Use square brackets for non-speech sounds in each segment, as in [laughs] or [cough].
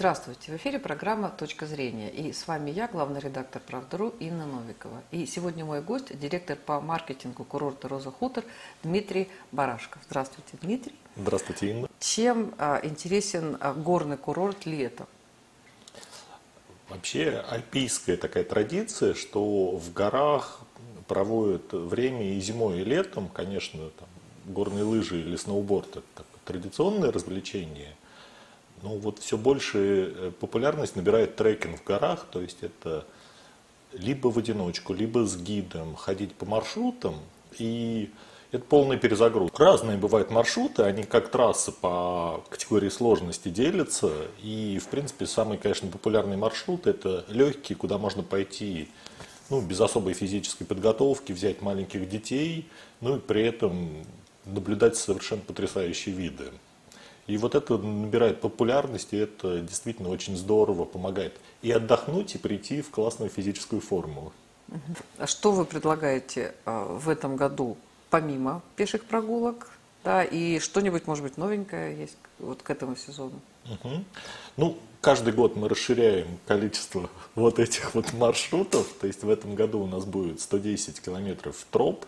Здравствуйте, в эфире программа «Точка зрения». И с вами я, главный редактор «Правда.ру» Инна Новикова. И сегодня мой гость, директор по маркетингу курорта «Роза Хутор» Дмитрий Барашков. Здравствуйте, Дмитрий. Здравствуйте, Инна. Чем а, интересен а, горный курорт летом? Вообще альпийская такая традиция, что в горах проводят время и зимой, и летом. Конечно, там, горные лыжи или сноуборд – это традиционное развлечение. Но вот все больше э, популярность набирает трекинг в горах, то есть это либо в одиночку, либо с гидом ходить по маршрутам, и это полный перезагрузка. Разные бывают маршруты, они как трассы по категории сложности делятся, и в принципе самый, конечно, популярный маршрут это легкий, куда можно пойти ну, без особой физической подготовки, взять маленьких детей, ну и при этом наблюдать совершенно потрясающие виды. И вот это набирает популярность, и это действительно очень здорово помогает и отдохнуть, и прийти в классную физическую форму. А что вы предлагаете а, в этом году, помимо пеших прогулок, да, и что-нибудь, может быть, новенькое есть вот к этому сезону? Угу. Ну, каждый год мы расширяем количество [laughs] вот этих вот маршрутов. То есть в этом году у нас будет 110 километров троп.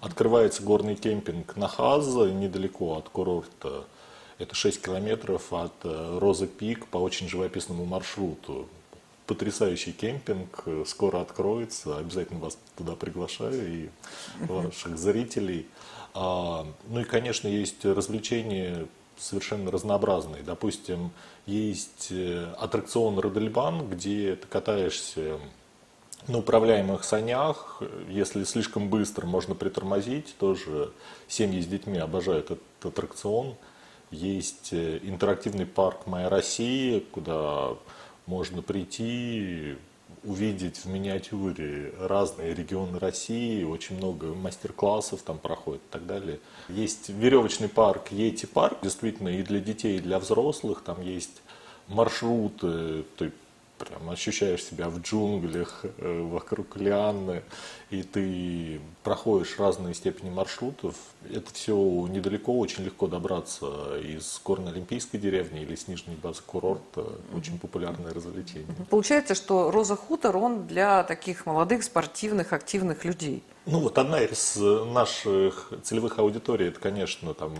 Открывается горный кемпинг на Хаза, недалеко от курорта это 6 километров от э, Розы Пик по очень живописному маршруту. Потрясающий кемпинг, э, скоро откроется, обязательно вас туда приглашаю и ваших зрителей. А, ну и, конечно, есть развлечения совершенно разнообразные. Допустим, есть э, аттракцион Родельбан, где ты катаешься на управляемых санях. Если слишком быстро, можно притормозить. Тоже семьи с детьми обожают этот аттракцион. Есть э, интерактивный парк «Моя Россия», куда можно прийти, увидеть в миниатюре разные регионы России, очень много мастер-классов там проходит и так далее. Есть веревочный парк Ети парк, действительно и для детей, и для взрослых, там есть маршруты, ты прям ощущаешь себя в джунглях, э, вокруг лианы, и ты проходишь разные степени маршрутов. Это все недалеко, очень легко добраться из горно-олимпийской деревни или с нижней базы курорта. Очень популярное развлечение. Получается, что Роза Хутор, он для таких молодых, спортивных, активных людей. Ну вот одна из наших целевых аудиторий, это, конечно, там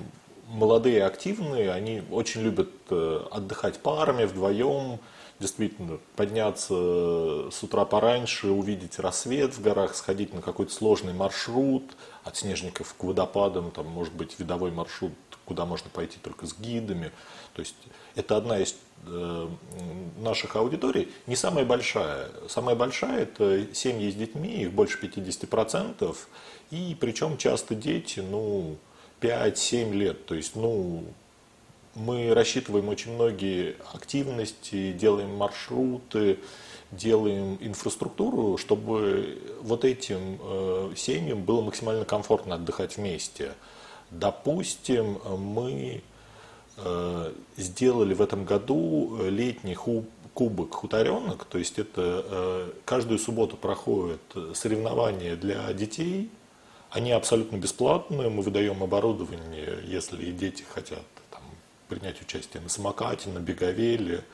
молодые, активные, они очень любят э, отдыхать парами, вдвоем, действительно подняться с утра пораньше, увидеть рассвет в горах, сходить на какой-то сложный маршрут от снежников к водопадам, там может быть видовой маршрут, куда можно пойти только с гидами. То есть это одна из э, наших аудиторий, не самая большая. Самая большая это семьи с детьми, их больше 50%, и причем часто дети, ну, 5-7 лет, то есть, ну, мы рассчитываем очень многие активности, делаем маршруты, делаем инфраструктуру, чтобы вот этим э, семьям было максимально комфортно отдыхать вместе. Допустим, мы э, сделали в этом году летний кубок хуторенок, то есть это э, каждую субботу проходят соревнования для детей, они абсолютно бесплатные, мы выдаем оборудование, если дети хотят принять участие на самокате, на беговеле.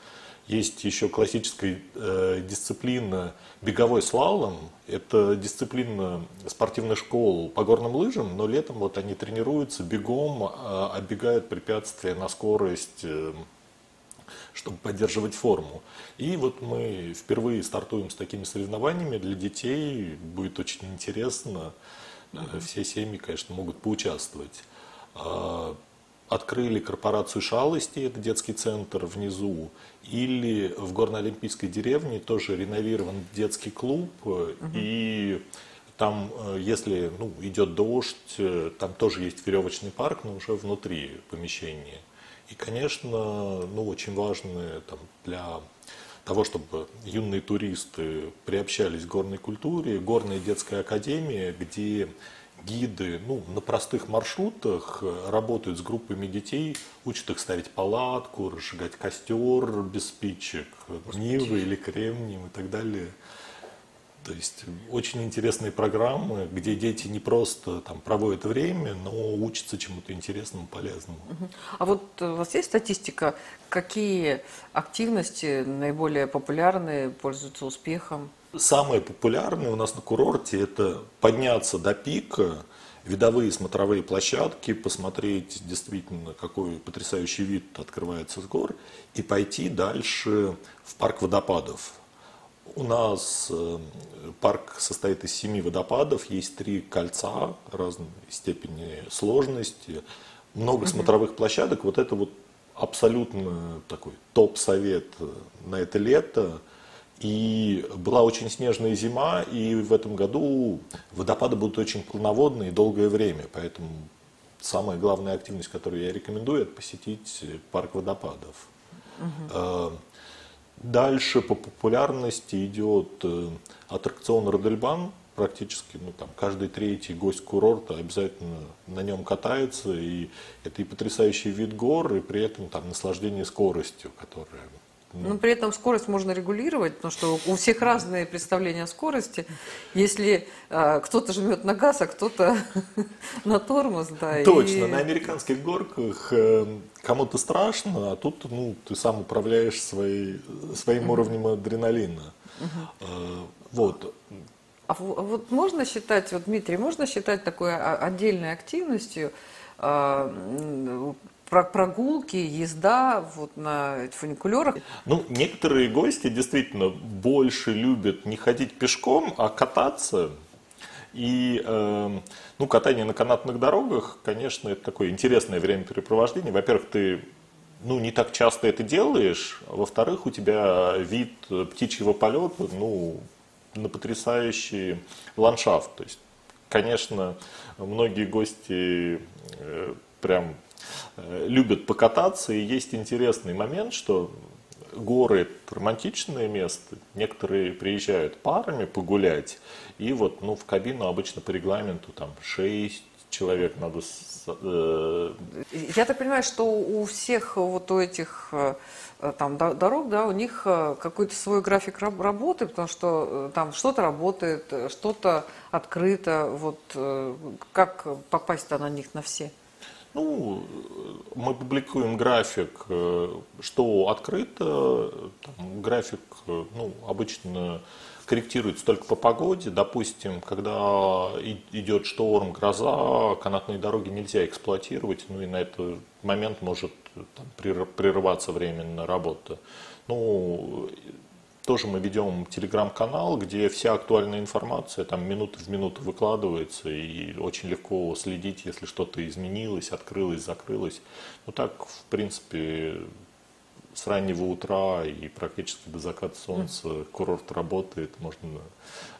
Есть еще классическая э, дисциплина беговой слалом. Это дисциплина спортивных школ по горным лыжам, но летом вот они тренируются бегом, э, оббегают препятствия на скорость, э, чтобы поддерживать форму. И вот мы впервые стартуем с такими соревнованиями для детей. Будет очень интересно. Все семьи, конечно, могут поучаствовать. Открыли корпорацию шалости, это детский центр внизу, или в Горно-Олимпийской деревне тоже реновирован детский клуб, угу. и там, э, если ну, идет дождь, э, там тоже есть веревочный парк, но уже внутри помещения. И, конечно, ну, очень важно там, для того, чтобы юные туристы приобщались к горной культуре, горная детская академия, где гиды ну, на простых маршрутах э, работают с группами детей, учат их ставить палатку, разжигать костер без спичек, нивы или кремнием и так далее. То есть очень интересные программы, где дети не просто там проводят время, но учатся чему-то интересному, полезному. А вот э, у вас есть статистика, какие активности наиболее популярные, пользуются успехом? Самые популярные у нас на курорте это подняться до пика, видовые смотровые площадки, посмотреть действительно, какой потрясающий вид открывается с гор, и пойти дальше в парк водопадов. У нас э, парк состоит из семи водопадов, есть три кольца разной степени сложности, много смотровых площадок. Вот это вот абсолютно такой топ-совет на это лето. И была очень снежная зима, и в этом году водопады будут очень полноводные долгое время. Поэтому самая главная активность, которую я рекомендую, это посетить парк водопадов. Угу. Дальше по популярности идет э, аттракцион Родельбан. Практически ну, там, каждый третий гость курорта обязательно на нем катается. И это и потрясающий вид гор, и при этом там, наслаждение скоростью, которая но при этом скорость можно регулировать, потому что у всех разные представления о скорости. Если э, кто-то жмет на газ, а кто-то [laughs] на тормоз, да. Точно, и... на американских горках э, кому-то страшно, а тут ну, ты сам управляешь своей, своим уровнем адреналина. Э, вот. А вот можно считать, вот Дмитрий, можно считать такой отдельной активностью прогулки, езда вот на фуникулерах. Ну, некоторые гости действительно больше любят не ходить пешком, а кататься. И э, ну, катание на канатных дорогах, конечно, это такое интересное времяпрепровождение. Во-первых, ты ну, не так часто это делаешь. Во-вторых, у тебя вид птичьего полета ну, на потрясающий ландшафт. То есть, конечно, многие гости э, прям любят покататься, и есть интересный момент, что горы – это романтичное место, некоторые приезжают парами погулять, и вот ну, в кабину обычно по регламенту там 6 человек надо... Э... Я так понимаю, что у всех вот у этих э, там дорог, да, у них э, какой-то свой график работы, потому что там что-то работает, что-то открыто, вот как попасть-то на них на все? Ну, мы публикуем график, э, что открыто, там, график, э, ну, обычно корректируется только по погоде. Допустим, когда идет шторм, гроза, канатные дороги нельзя эксплуатировать, ну и на этот момент может там, прерываться временно работа. Ну, тоже мы ведем телеграм-канал, где вся актуальная информация там минуты в минуту выкладывается, и очень легко следить, если что-то изменилось, открылось, закрылось. Ну так, в принципе, с раннего утра и практически до заката солнца курорт работает, можно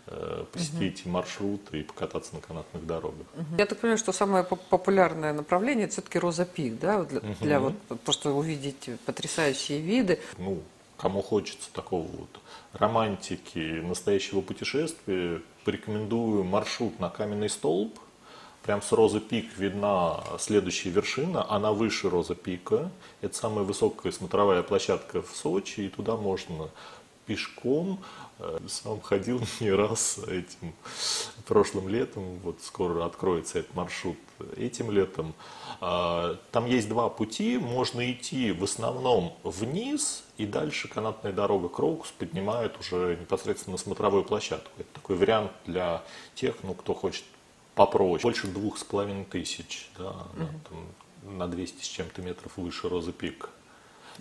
э, посетить угу. маршруты и покататься на канатных дорогах. Я так понимаю, что самое популярное направление все-таки Роза Пик, да, для, угу. для вот просто увидеть потрясающие виды. Ну, кому хочется такого вот романтики, настоящего путешествия, порекомендую маршрут на каменный столб. Прям с Розы Пик видна следующая вершина, она выше Роза Пика. Это самая высокая смотровая площадка в Сочи, и туда можно пешком. Э, сам ходил [laughs] не раз этим прошлым летом, вот скоро откроется этот маршрут этим летом. А, там есть два пути, можно идти в основном вниз, и дальше канатная дорога Кроукс поднимает уже непосредственно на смотровую площадку. Это такой вариант для тех, ну, кто хочет попроще. Больше двух с половиной тысяч, да, угу. там, на 200 с чем-то метров выше Розы Пик.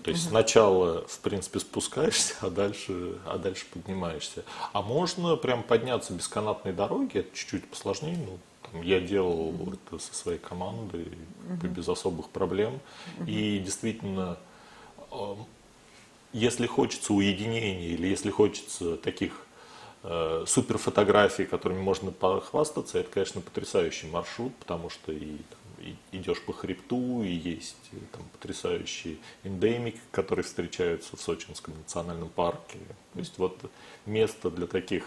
То есть угу. сначала, в принципе, спускаешься, а дальше, а дальше поднимаешься. А можно прям подняться без канатной дороги, это чуть-чуть посложнее. Ну, там, я делал угу. это со своей командой угу. без особых проблем. Угу. И действительно, если хочется уединения или если хочется таких э, суперфотографий, которыми можно похвастаться, это, конечно, потрясающий маршрут, потому что и там, идешь по хребту, и есть э, там потрясающие эндемики, которые встречаются в Сочинском национальном парке. То есть вот место для таких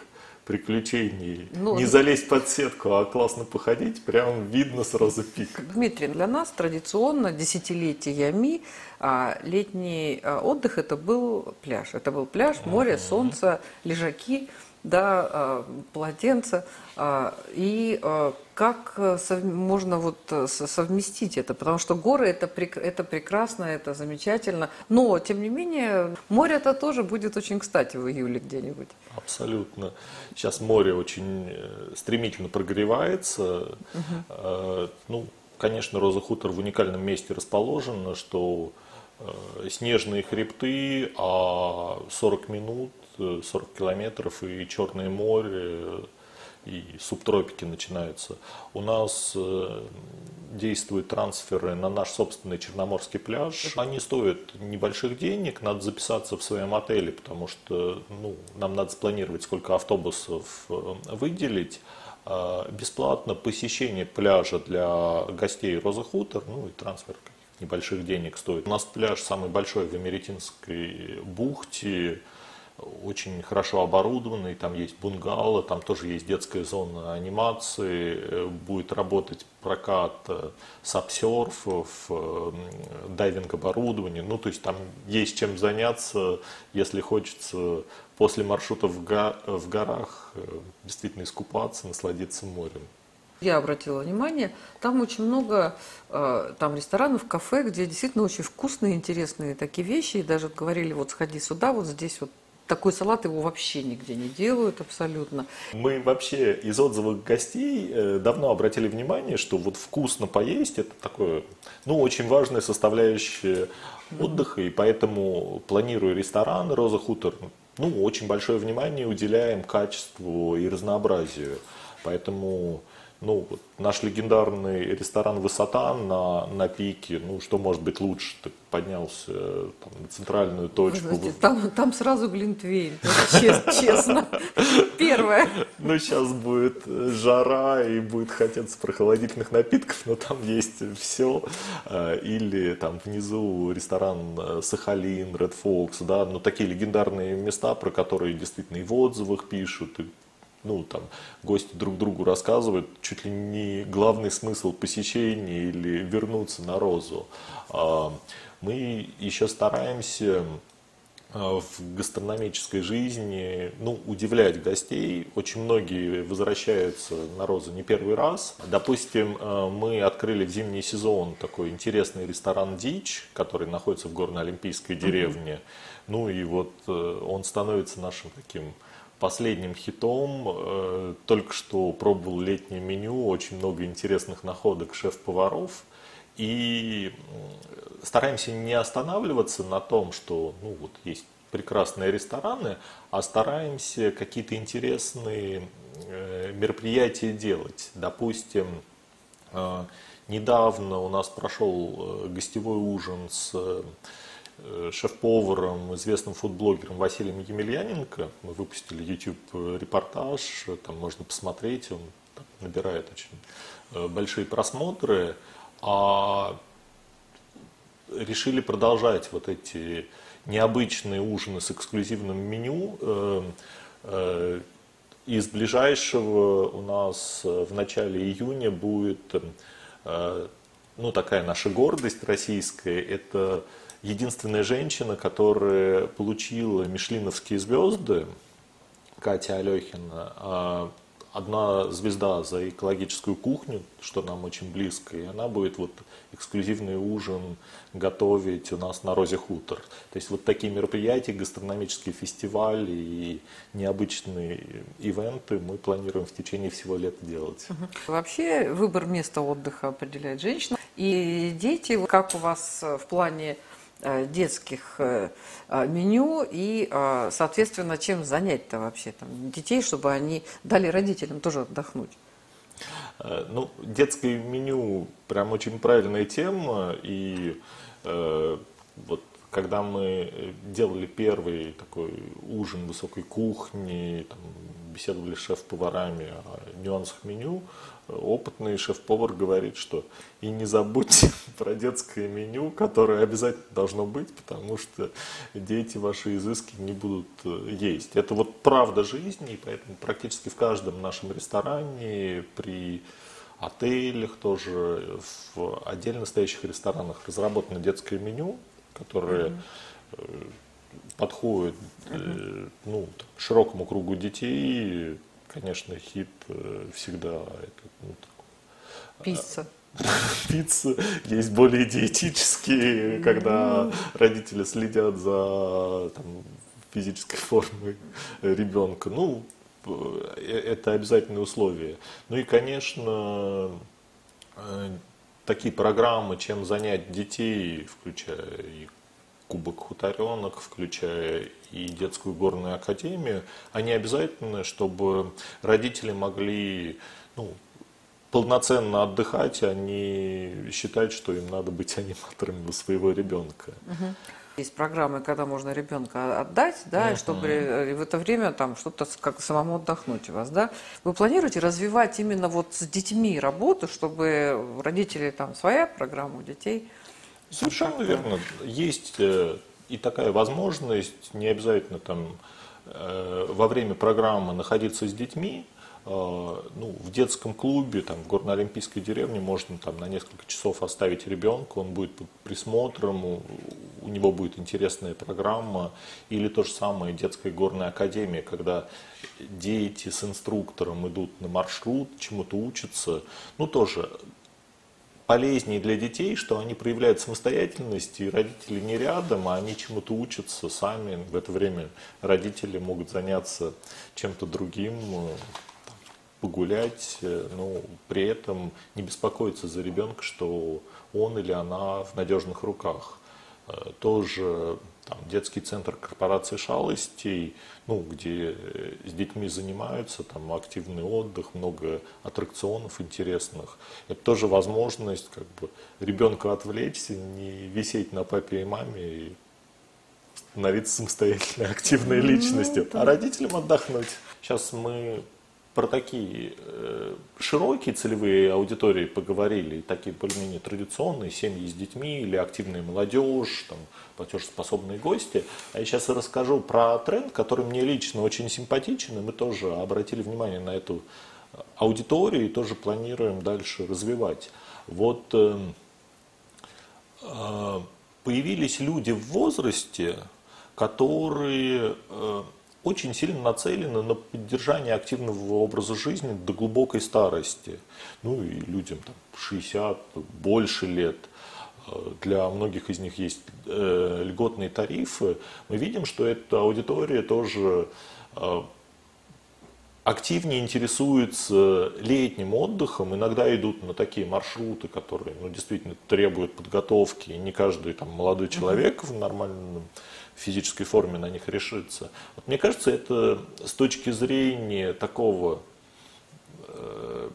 приключений. Ну, не залезть под сетку, а классно походить, прям видно сразу пик. Дмитрий, для нас традиционно десятилетиями а, летний а, отдых это был пляж. Это был пляж, море, солнце, лежаки. Да, а, полотенца. А, и а, как э, можно вот э, совместить это? Потому что горы это, это прекрасно, это замечательно. Но, тем не менее, море-то тоже будет очень кстати в июле где-нибудь. Абсолютно. Сейчас море очень э, стремительно прогревается. Угу. Ну, конечно, Роза Хутор в уникальном месте расположена, что снежные хребты, а 40 минут 40 километров и Черное море, и субтропики начинаются. У нас э, действуют трансферы на наш собственный Черноморский пляж. Они стоят небольших денег, надо записаться в своем отеле, потому что ну, нам надо спланировать, сколько автобусов э, выделить. А бесплатно посещение пляжа для гостей Роза Хутор, ну и трансфер небольших денег стоит. У нас пляж самый большой в Эмеретинской бухте, очень хорошо оборудованный, там есть бунгало, там тоже есть детская зона анимации, э, будет работать прокат э, сапсерфов, э, дайвинг оборудования, ну то есть там есть чем заняться, если хочется после маршрута в, в горах действительно искупаться, насладиться морем. Я обратила внимание, там очень много там ресторанов, кафе, где действительно очень вкусные, интересные такие вещи. И даже говорили, вот сходи сюда, вот здесь вот такой салат его вообще нигде не делают абсолютно. Мы вообще из отзывов гостей э, давно обратили внимание, что вот вкусно поесть это такое, ну, очень важная составляющая отдыха, и поэтому планируя ресторан Роза Хутор, ну, очень большое внимание уделяем качеству и разнообразию. Поэтому ну, вот наш легендарный ресторан «Высота» на, на пике, ну, что может быть лучше? Ты поднялся там, на центральную точку. Знаете, там, там сразу Глинтвейн, честно. [laughs] Первое. Ну, сейчас будет жара и будет хотеться прохладительных напитков, но там есть все. Или там внизу ресторан Сахалин, Red Fox, да, ну, такие легендарные места, про которые действительно и в отзывах пишут, и ну, там, гости друг другу рассказывают чуть ли не главный смысл посещения или вернуться на розу. А, мы еще стараемся а, в гастрономической жизни ну, удивлять гостей. Очень многие возвращаются на розу не первый раз. Допустим, а, мы открыли в зимний сезон такой интересный ресторан «Дичь», который находится в горно-олимпийской деревне. Mm-hmm. Ну и вот э, он становится нашим таким последним хитом. Э, только что пробовал летнее меню, очень много интересных находок шеф-поваров. И стараемся не останавливаться на том, что ну, вот есть прекрасные рестораны, а стараемся какие-то интересные э, мероприятия делать. Допустим, э, недавно у нас прошел гостевой ужин с шеф-поваром, известным фудблогером Василием Емельяненко. Мы выпустили YouTube-репортаж, там можно посмотреть, он набирает очень э, большие просмотры. А решили продолжать вот эти необычные ужины с эксклюзивным меню. Э, из ближайшего у нас в начале июня будет ну, такая наша гордость российская. Это единственная женщина, которая получила мишлиновские звезды, Катя Алехина, а одна звезда за экологическую кухню, что нам очень близко, и она будет вот эксклюзивный ужин готовить у нас на Розе Хутор. То есть вот такие мероприятия, гастрономические фестивали и необычные ивенты мы планируем в течение всего лета делать. Вообще выбор места отдыха определяет женщина. И дети, как у вас в плане детских э, э, меню и, соответственно, чем занять-то вообще там детей, чтобы они дали родителям тоже отдохнуть? Ну, детское меню прям очень правильная тема, и э, вот когда мы делали первый такой ужин высокой кухни, там, беседовали с шеф-поварами о нюансах меню, опытный шеф-повар говорит, что и не забудьте [laughs] про детское меню, которое обязательно должно быть, потому что дети ваши изыски не будут э, есть. Это вот правда жизни, и поэтому практически в каждом нашем ресторане, при отелях тоже, в отдельно стоящих ресторанах разработано детское меню, которое mm-hmm подходит э, ну, широкому кругу детей, конечно, хит э, всегда это, ну, Пицца. [laughs] Пицца. Есть более диетические, когда родители следят за там, физической [laughs] формой ребенка. Ну, э, это обязательное условие. Ну и, конечно, такие программы, чем занять детей, включая и Кубок Хуторенок, включая и детскую горную академию, они обязательны, чтобы родители могли ну, полноценно отдыхать, а не считать, что им надо быть [laughs] аниматорами у своего ребенка. Угу. Есть программы, когда можно ребенка отдать, да, uh-huh. и чтобы э, в это время там что-то как самому отдохнуть у вас, да. Вы планируете развивать именно вот с детьми работу, чтобы родители там своя программа у детей? Совершенно верно. Есть э, и такая возможность, не обязательно там э, во время программы находиться с детьми, Э, ну, в детском клубе, там, в горно-олимпийской деревне можно там, на несколько часов оставить ребенка, он будет под присмотром, у, у него будет интересная программа. Или то же самое детская горная академия, когда дети с инструктором идут на маршрут, чему-то учатся. Ну, тоже полезнее для детей, что они проявляют самостоятельность, и родители не рядом, а они чему-то учатся сами. В это время родители могут заняться чем-то другим, погулять, э, но при этом не беспокоиться за ребенка, что он или она в надежных руках. Э, тоже там, детский центр корпорации шалостей, ну, где э, с детьми занимаются, там активный отдых, много аттракционов интересных. Это тоже возможность как бы, ребенка отвлечься, не висеть на папе и маме и становиться самостоятельной, активной ну, личностью, а родителям отдохнуть. Сейчас мы про такие э, широкие целевые аудитории поговорили, такие более-менее традиционные, семьи с детьми или активная молодежь, там, платежеспособные гости. А я сейчас расскажу про тренд, который мне лично очень симпатичен, и мы тоже обратили внимание на эту аудиторию и тоже планируем дальше развивать. Вот э, э, появились люди в возрасте, которые очень сильно нацелены на поддержание активного образа жизни до глубокой старости. Ну и людям там, 60, больше лет. Э, для многих из них есть э, льготные тарифы. Мы видим, что эта аудитория тоже э, активнее интересуются летним отдыхом, иногда идут на такие маршруты, которые ну, действительно требуют подготовки, и не каждый там, молодой человек в нормальном физической форме на них решиться. Вот мне кажется, это с точки зрения такого э,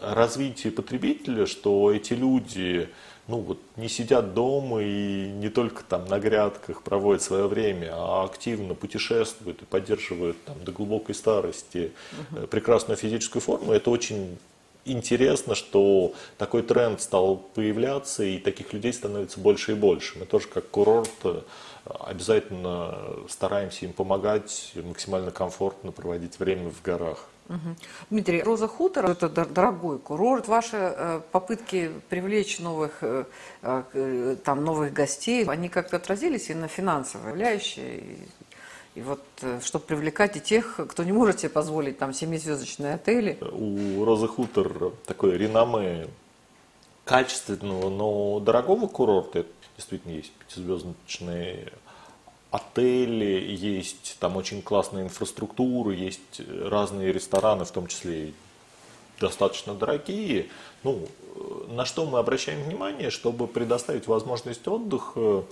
развития потребителя, что эти люди ну, вот, не сидят дома и не только там на грядках проводят свое время, а активно путешествуют и поддерживают там, до глубокой старости uh прекрасную физическую форму. Это очень интересно, что такой тренд стал появляться, и таких людей становится больше и больше. Мы тоже как курорт обязательно стараемся им помогать максимально комфортно проводить время в горах. Угу. Дмитрий, Роза Хутор – это дорогой курорт. Ваши э, попытки привлечь новых, э, э, там, новых гостей, они как-то отразились и на финансовые составляющие? И, вот, чтобы привлекать и тех, кто не может себе позволить там семизвездочные отели. У Розы Хутор такое реноме качественного, но дорогого курорта действительно есть пятизвездочные отели, есть там очень классная инфраструктура, есть разные рестораны, в том числе достаточно дорогие. Ну, на что мы обращаем внимание, чтобы предоставить возможность отдыха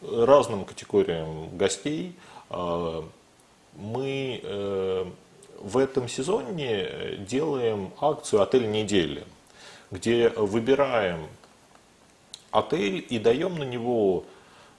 разным категориям гостей. А, мы э, в этом сезоне делаем акцию «Отель недели», где выбираем отель и даем на него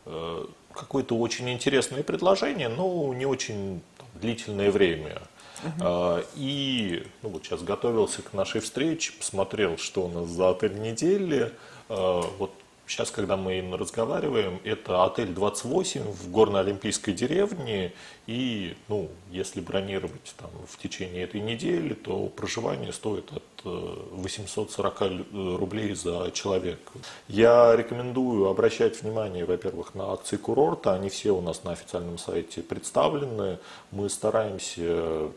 э, какое-то очень интересное предложение, но не очень длительное время. Uh-huh. И ну, вот сейчас готовился к нашей встрече, посмотрел, что у нас за отель недели. А, вот сейчас, когда мы разговариваем, это отель 28 в горно-олимпийской деревне. И ну, если бронировать там, в течение этой недели, то проживание стоит от 840 рублей за человека. Я рекомендую обращать внимание, во-первых, на акции курорта. Они все у нас на официальном сайте представлены. Мы стараемся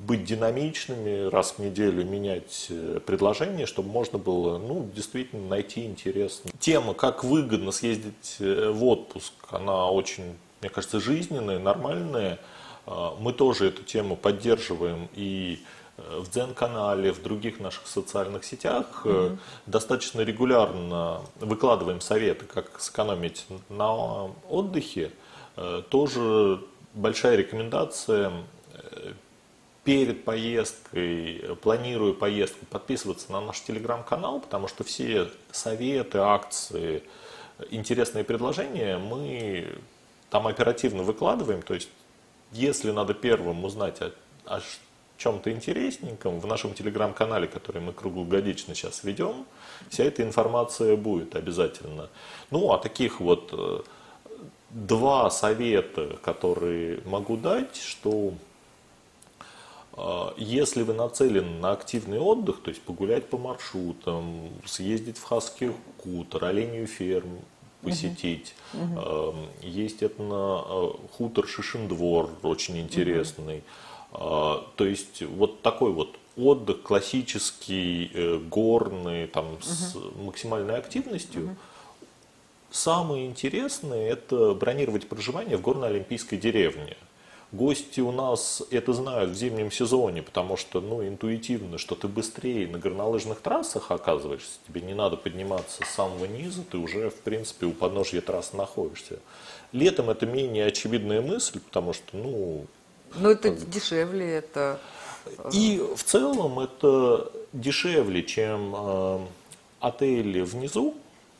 быть динамичными, раз в неделю менять э, предложения, чтобы можно было ну, действительно найти интересно. Тема, как выгодно съездить э, в отпуск, она очень, мне кажется, жизненная, нормальная. А, мы тоже эту тему поддерживаем и э, в Дзен-канале, в других наших социальных сетях mm-hmm. достаточно регулярно выкладываем советы, как сэкономить на отдыхе. Тоже большая рекомендация перед поездкой, планирую поездку, подписываться на наш телеграм-канал, потому что все советы, акции, интересные предложения мы там оперативно выкладываем. То есть, если надо первым узнать о, о чем-то интересненьком, в нашем телеграм-канале, который мы круглогодично сейчас ведем, вся эта информация будет обязательно. Ну, а таких вот э, два совета, которые могу дать, что если вы нацелены на активный отдых, то есть погулять по маршрутам, съездить в Хаский хутор, оленью ферму посетить, угу. есть это на а, хутор Шишиндвор, очень интересный. Угу. То есть вот такой вот отдых классический, э, горный, там, угу. с максимальной активностью. Угу. Самое интересное это бронировать проживание в горно-олимпийской деревне. Гости у нас это знают в зимнем сезоне, потому что ну, интуитивно, что ты быстрее на горнолыжных трассах оказываешься, тебе не надо подниматься с самого низа, ты уже, в принципе, у подножья трассы находишься. Летом это менее очевидная мысль, потому что, ну... Но это как... дешевле, это... Э, И в целом это дешевле, чем э, отели внизу.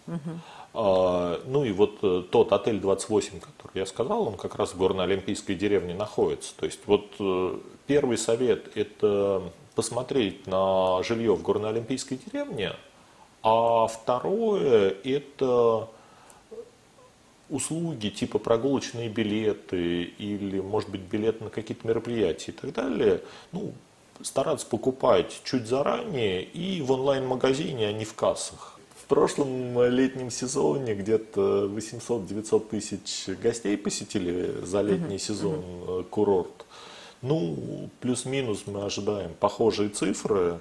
Угу. А, ну и вот э, тот отель 28, который я сказал, он как раз в горно-олимпийской деревне находится. То есть вот э, первый совет – это посмотреть на жилье в горно-олимпийской деревне, а второе – это услуги типа прогулочные билеты или, может быть, билет на какие-то мероприятия и так далее, ну, стараться покупать чуть заранее и в онлайн-магазине, а не в кассах. В прошлом летнем сезоне где-то 800-900 тысяч гостей посетили за летний сезон uh курорт. Ну, плюс-минус мы ожидаем похожие цифры.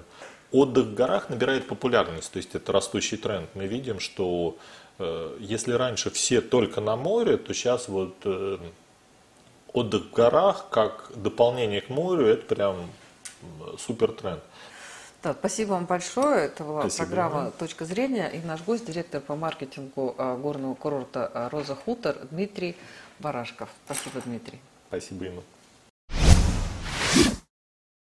Отдых в горах набирает популярность, то есть это растущий тренд. Мы видим, что э, если раньше все только на море, то сейчас вот э, отдых в горах как дополнение к морю, это прям супер тренд. Да, спасибо вам большое. Это была спасибо. программа «Точка зрения». И наш гость, директор по маркетингу а, горного курорта а, «Роза Хутор» Дмитрий Барашков. Спасибо, Дмитрий. Спасибо, Инна.